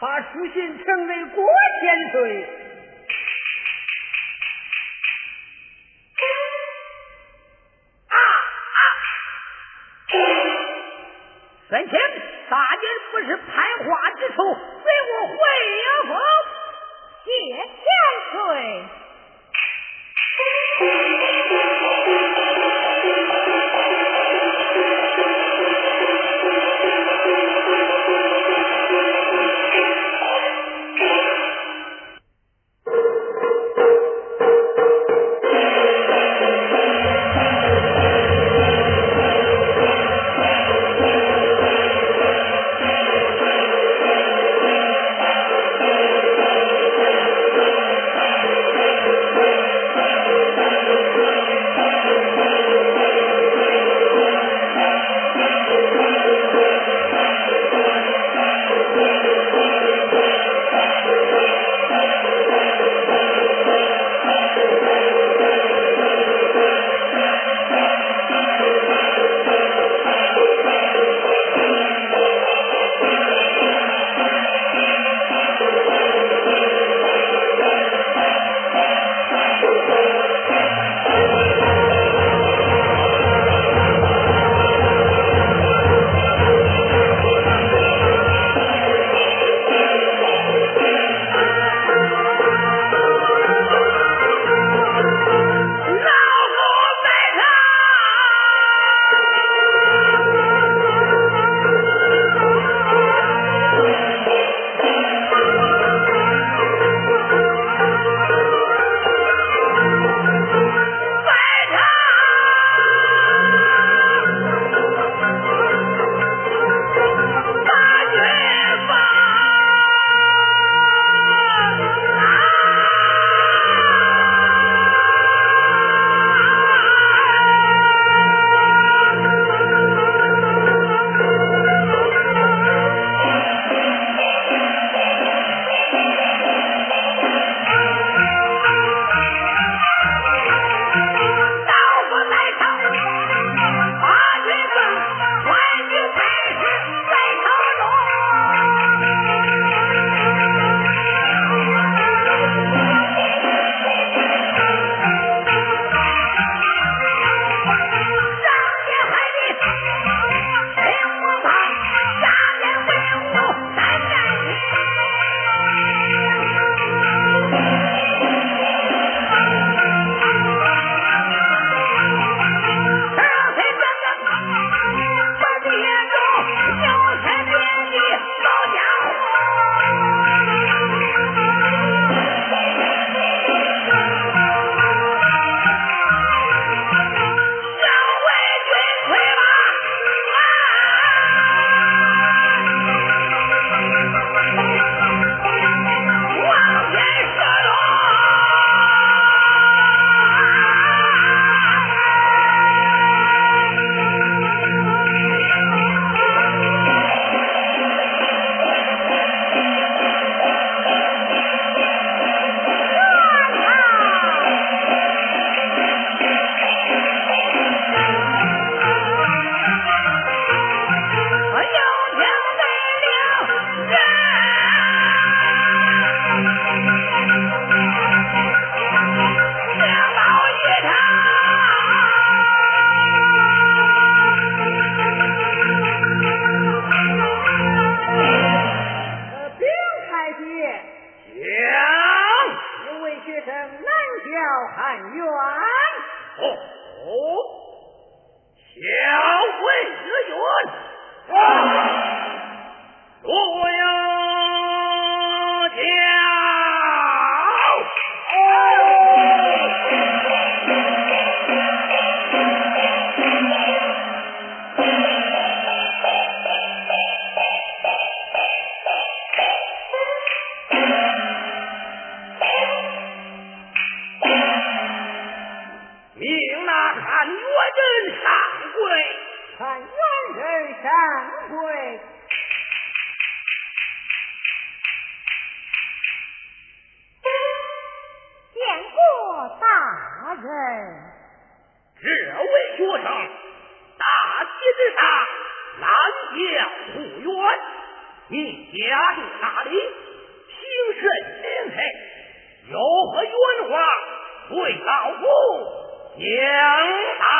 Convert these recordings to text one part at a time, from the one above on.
把书信呈为郭千岁。I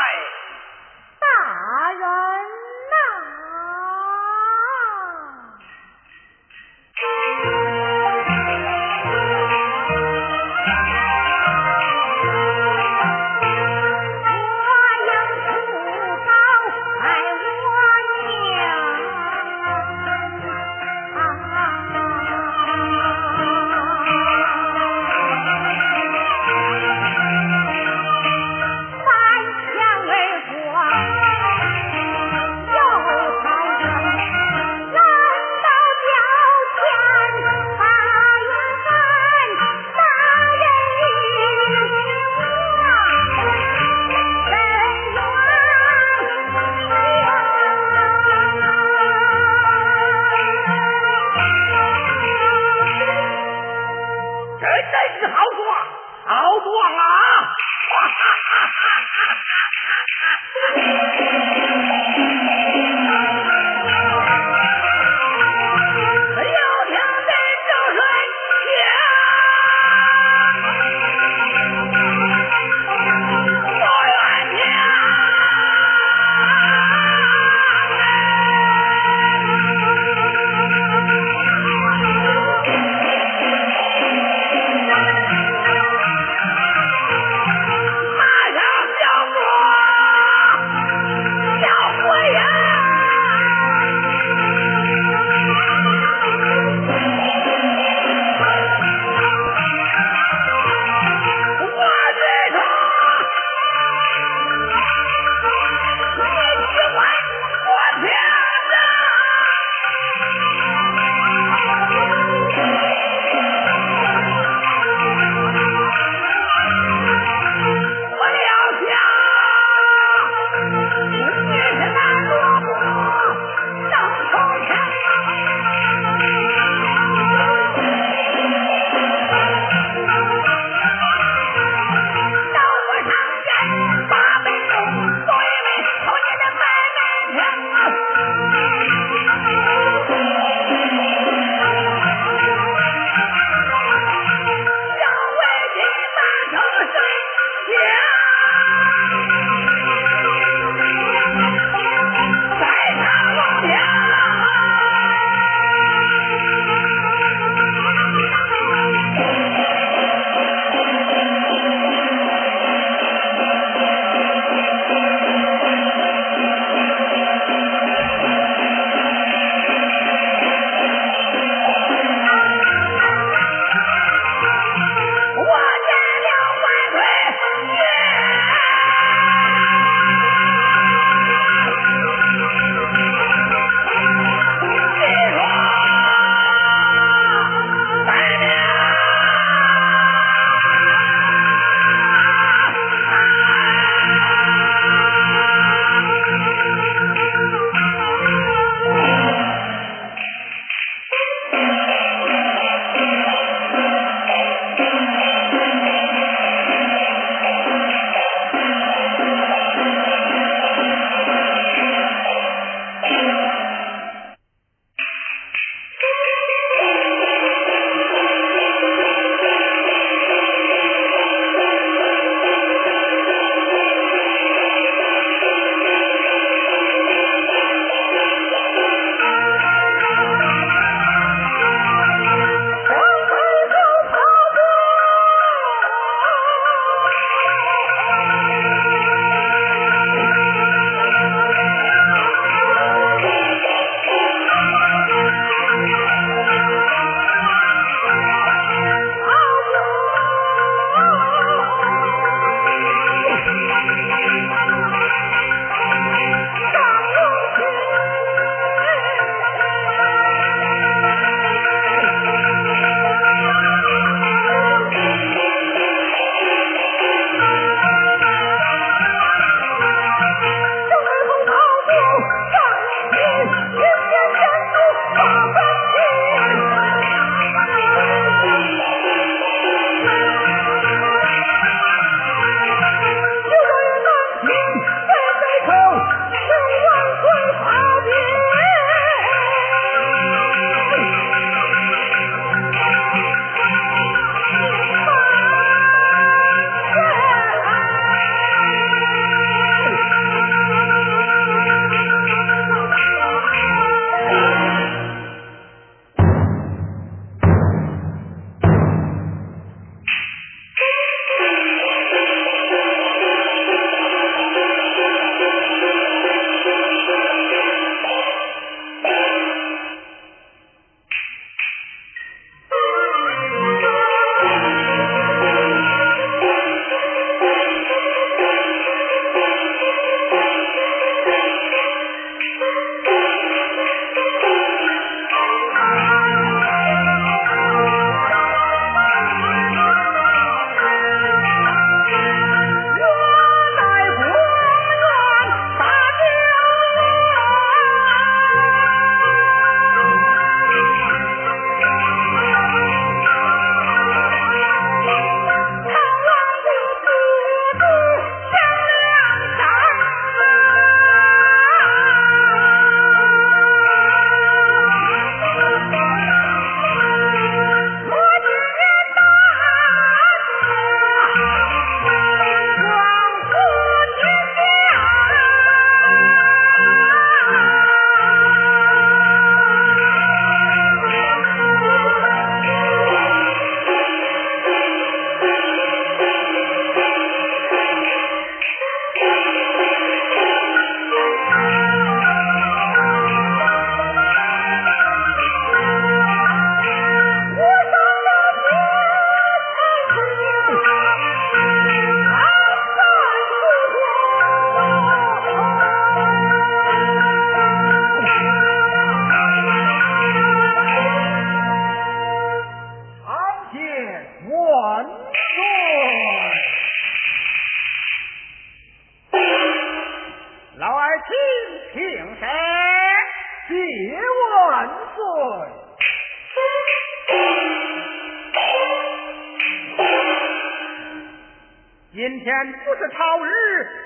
不是朝日，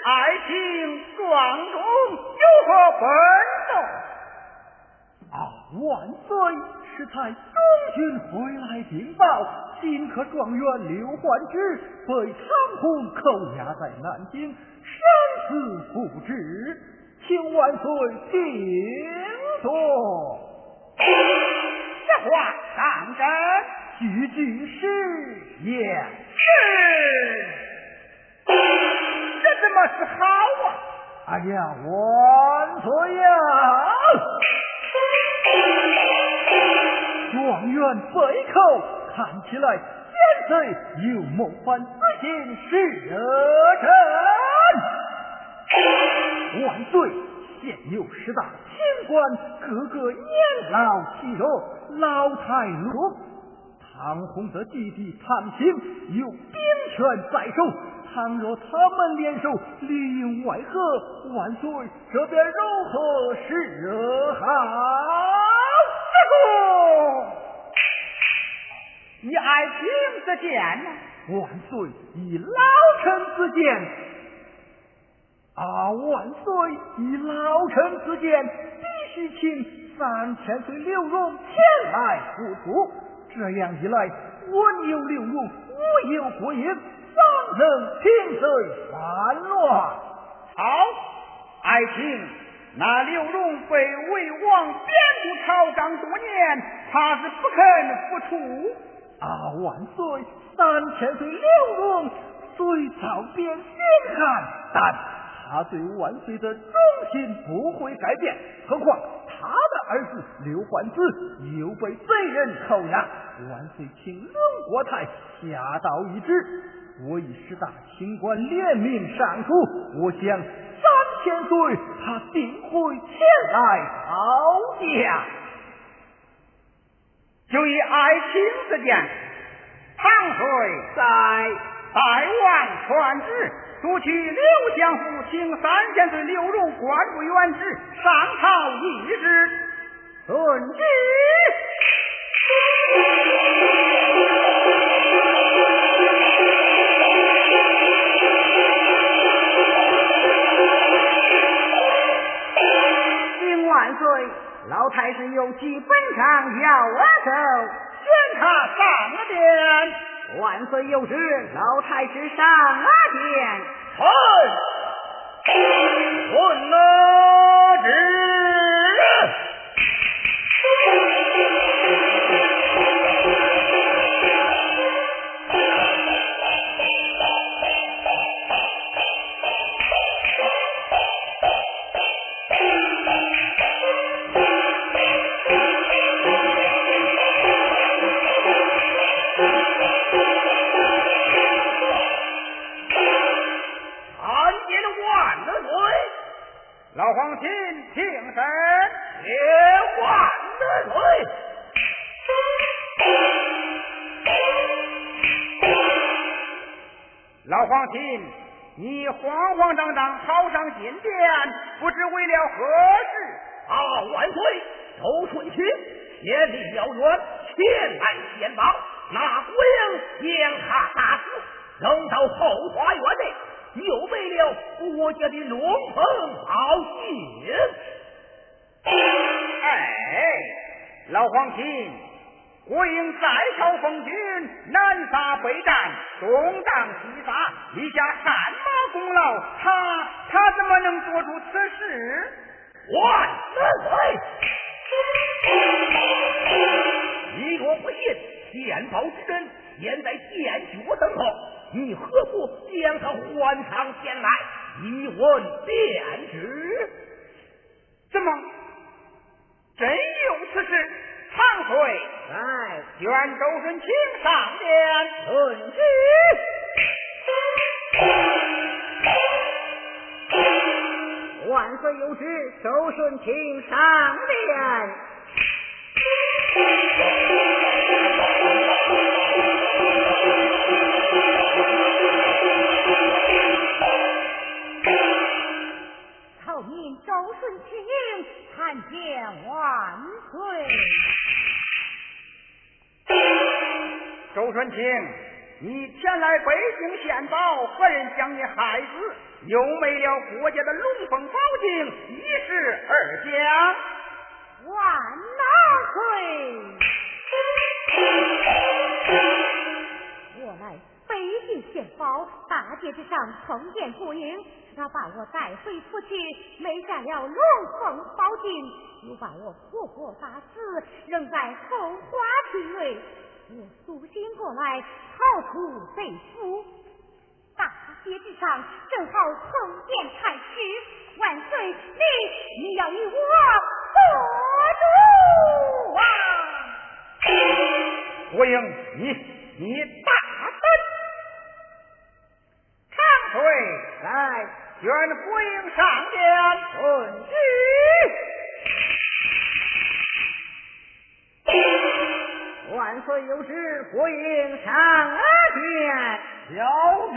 爱情庄中有何奔动？啊，万岁！是才中军回来禀报，新科状元刘焕之被长虹扣押在南京，生死不知，请万岁定夺。这话当真？句句是言。是。这怎么是好啊？哎呀，万岁呀！状元被扣，看起来奸贼有谋反之心，是臣。万岁！现有十大清官，个个年老体弱，老态落。唐洪的弟弟唐兴有兵权在手，倘若他们联手里应外合，万岁这便如何是好？以爱卿之见呢？万岁，以老臣之见。啊，万岁，以老臣之见，必须请三千岁刘荣前来辅助。这样一来，我有刘荣，我有国英，方能平息叛乱。好，爱卿。那刘荣被魏王贬入朝纲多年，他是不肯复出。啊，万岁！三千岁刘荣虽遭贬心寒，但他对万岁的忠心不会改变。何况他的儿子刘焕子又被贼人扣押，万岁请龙国泰下道一旨，我以十大清官联名上书，我想。三千岁，他定会前来讨价。就以爱卿之见，唐岁在代王传旨，速去刘江府，请三千岁刘荣官复原职，上朝议事。遵旨。老太师有几本上要我走，宣他上殿。万岁有旨，老太师上了殿。臣，遵旨。你慌慌张张跑上金殿，不知为了何事？啊，万岁！周春卿千里遥远前来献报，那国英严他大死，扔到后花园内，又为了国家的龙凤报信。哎，老皇亲。国英在朝奉军，南杀北战，东荡西杀，立下汗马功劳。他他怎么能做出此事？万岁！你若不信，献宝之人现在殿脚等候，你何不将他唤上前来，一问便知？怎么真有此事？长水，来，宣周顺请上殿，论旨。万岁有旨，周顺请上殿。曹民周顺请。参见万岁。周春清，你前来北京献宝，何人将你害死？又没了国家的龙凤宝镜，一事二讲。万纳岁！我来北京献宝，大街之上碰见国英，他把我带回府去，没下了龙凤宝镜，又把我活活打死，扔在后花厅内。我苏醒过来，逃出北府，大街之上正好碰见太师，万岁！你你要与我做主啊！国英，你你大胆！长岁来，宣国英上殿遵旨。万岁有旨，国营上殿，小爵。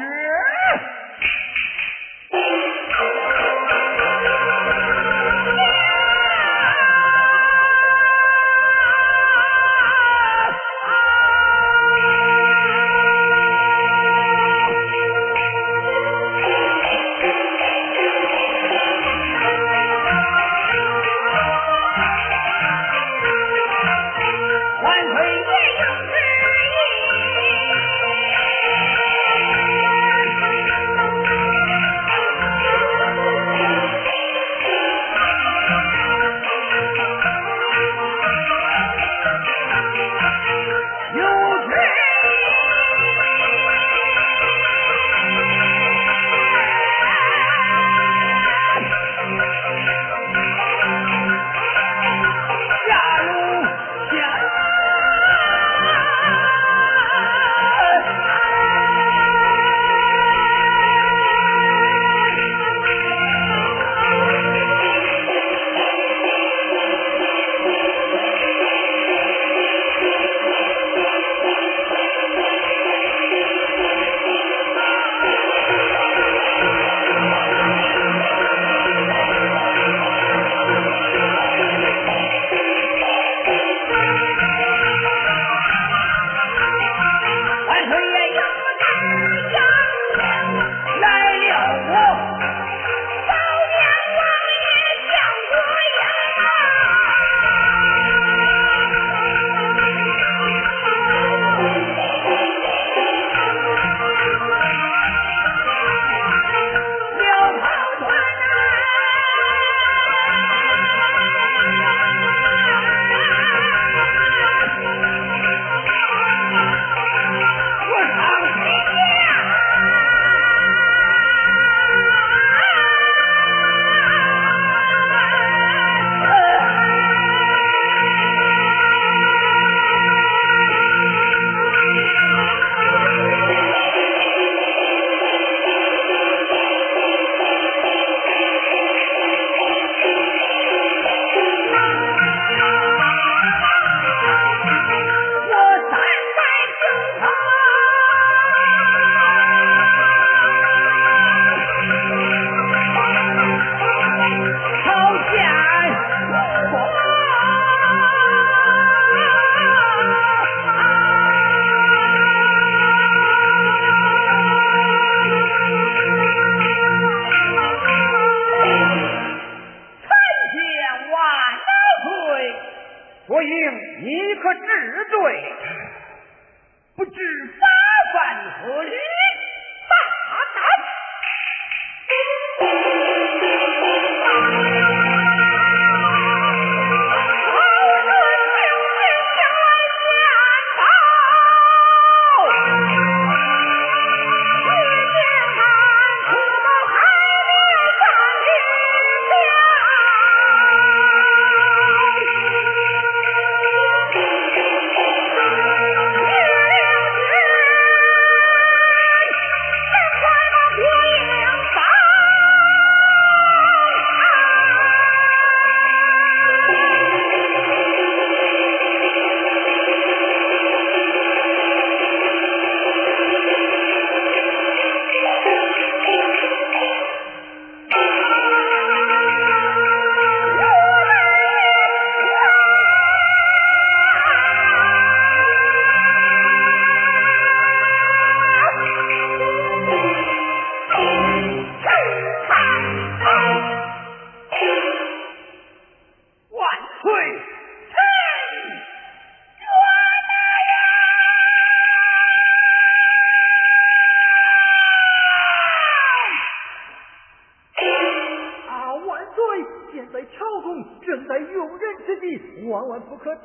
不可超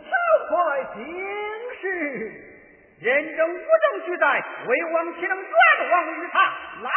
快行事。人证物证俱在，魏王岂能冤枉于他？来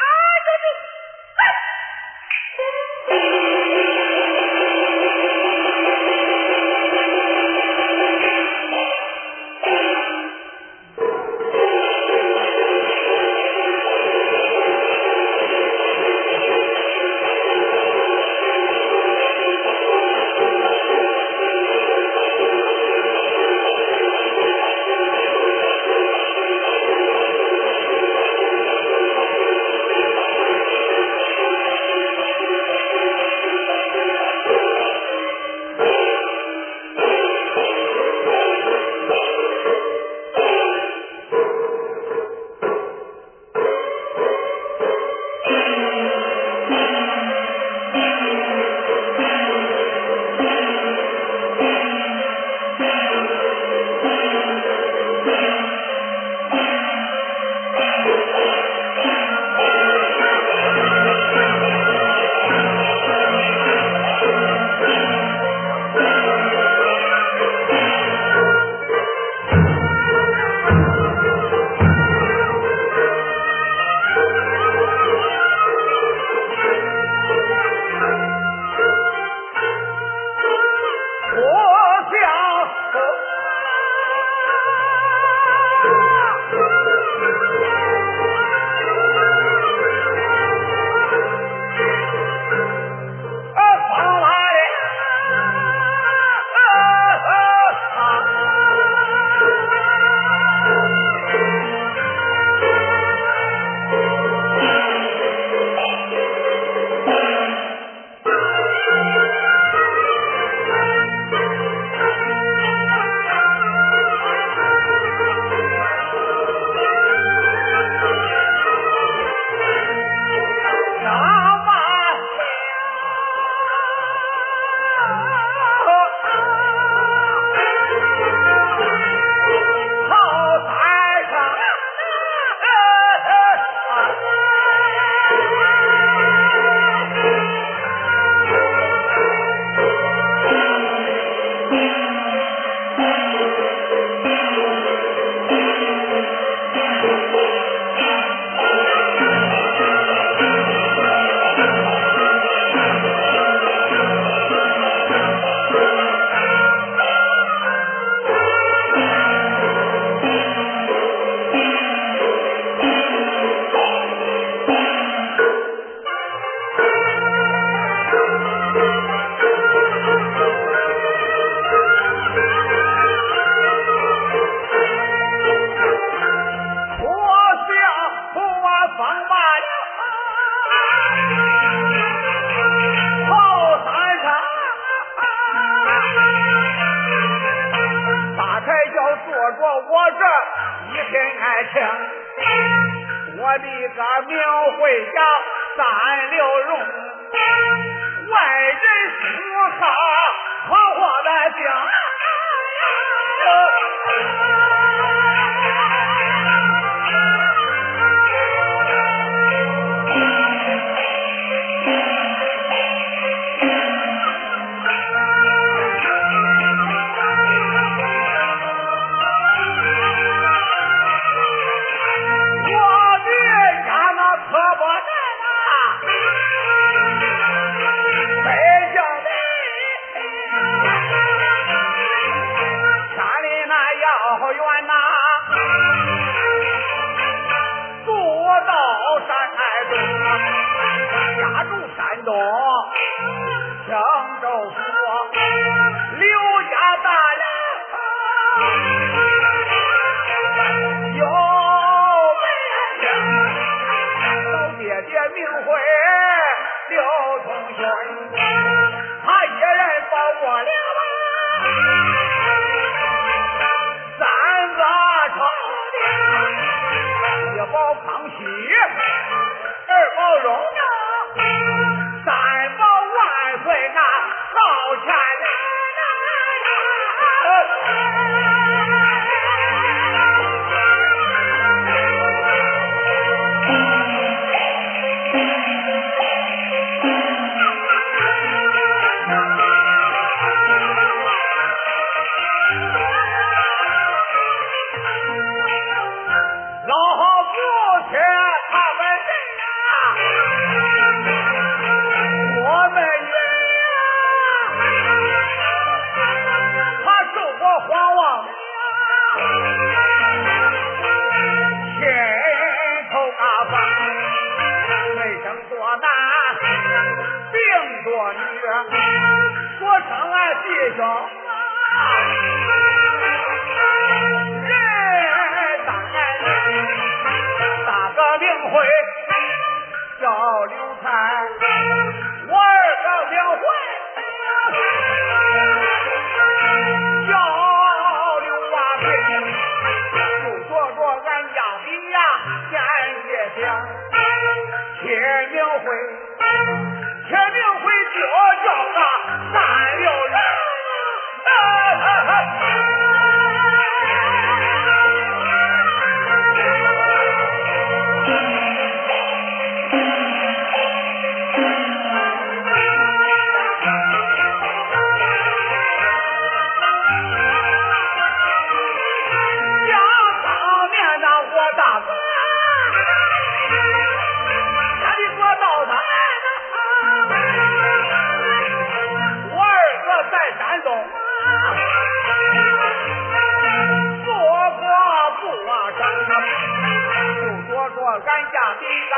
敢下地那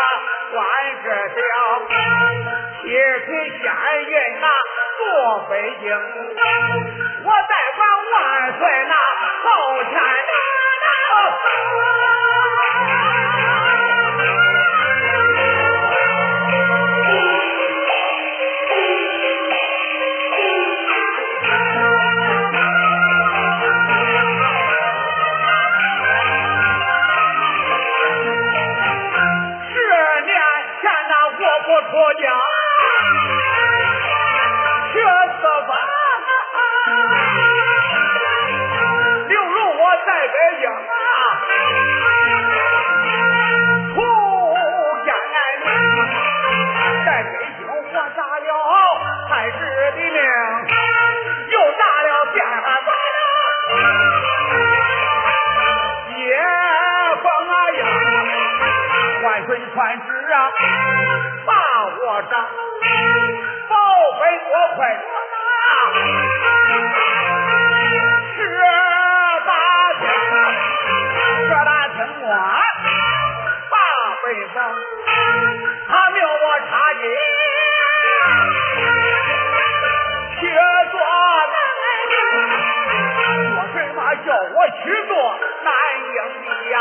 官职刁民欺骗县衙做背京。我代管万岁那后山把我这宝贝，我快说大。十大厅，十大厅官，辈子，他命我差劲，去做兵，我生怕叫我去做难营的呀。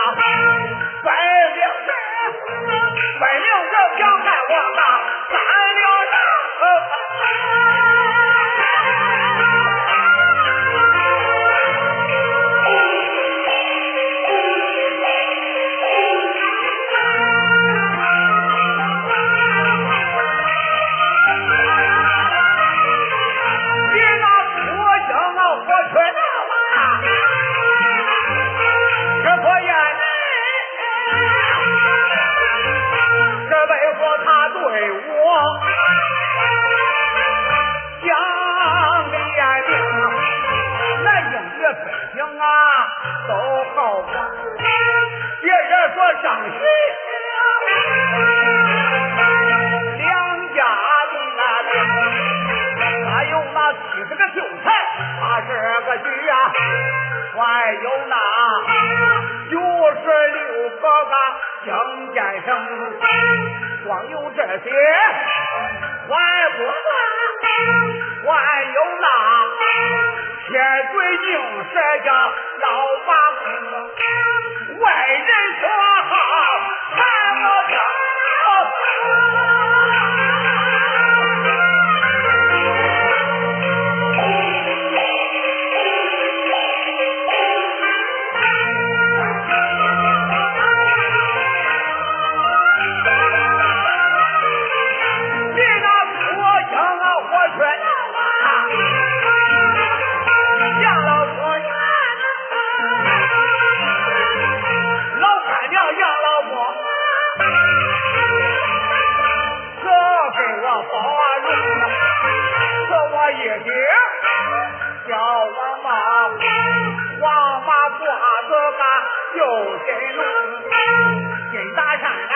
金打上来，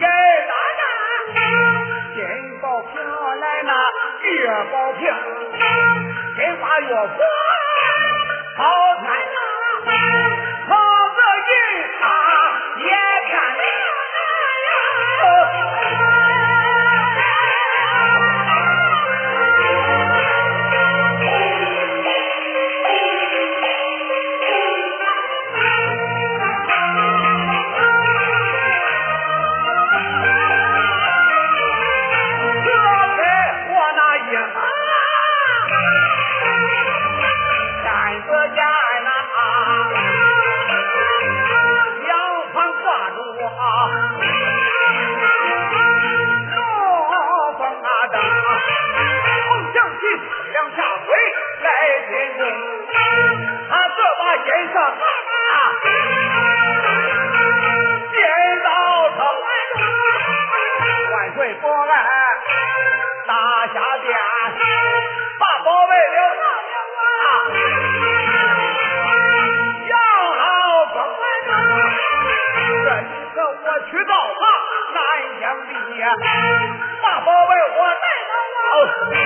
银打那金宝瓶来那月宝瓶，金花月果好看呐。家店，把宝贝留啊，养好风来。这一我去灶房，南乡里，把宝贝我带到啊。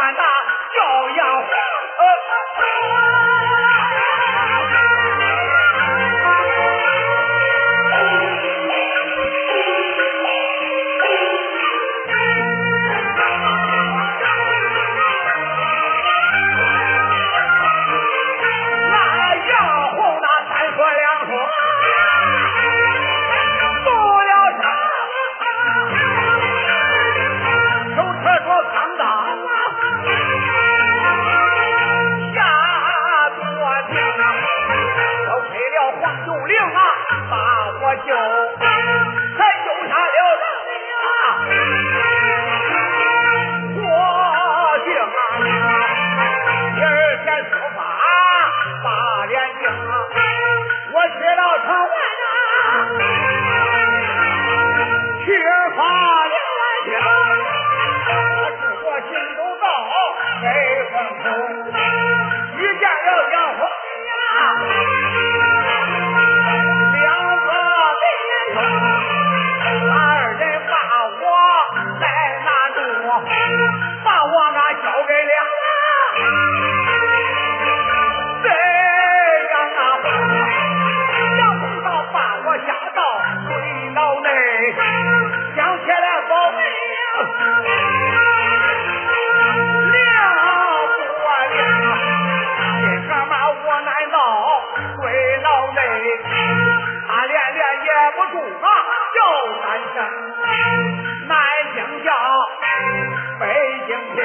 官大叫杨。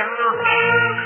Thank you.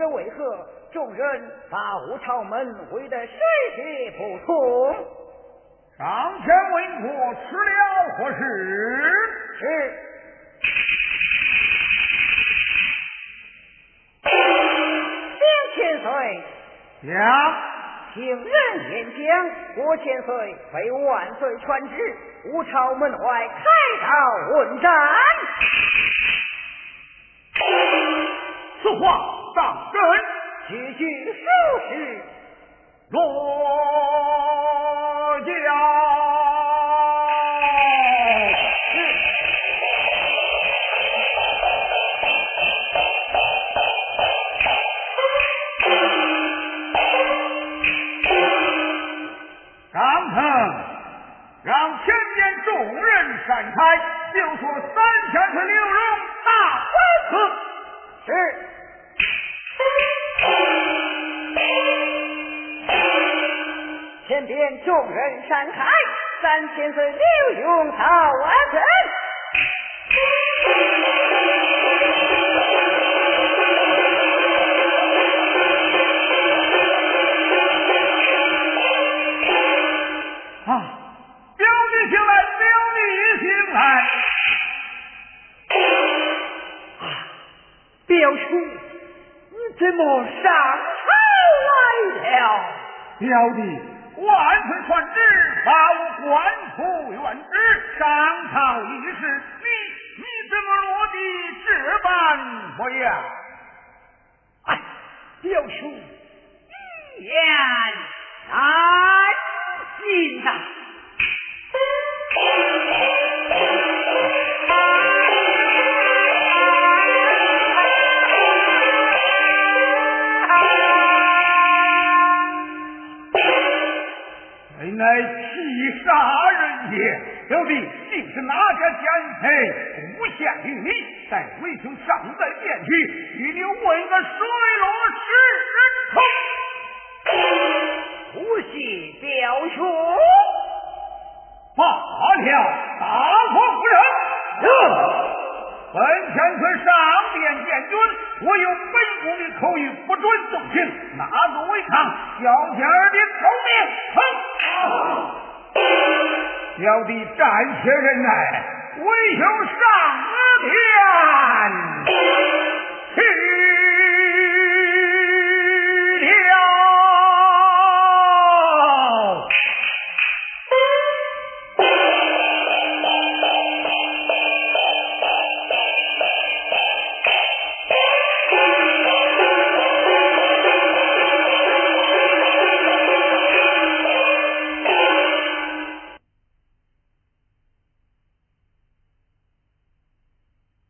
知为何众人把武朝门围得水泄不通。上前问过，吃了何事？是。两千岁。两。听人言讲，郭千岁被万岁传旨，武朝门外开刀问斩。此话真？句句属实。落家。让前边众人闪开，就说三千岁刘荣大官司。是。连众人山海三千岁六雄草完成啊表弟请来表弟也请来啊表叔你怎么上朝来了表弟万岁传旨，把我官府原职，上朝议事。你你怎么落得这般模样？哎，表兄，一言难尽呐。乃欺杀人也！表弟竟是哪家奸贼诬陷于你？待为兄尚在殿去，与你问个水落石出。不谢表兄。罢了，大破夫人。本千岁上殿见君，我有本宫的口谕，不准动刑，哪个违抗，小姐儿的聪明？哼！小弟暂且忍耐，为兄上天去。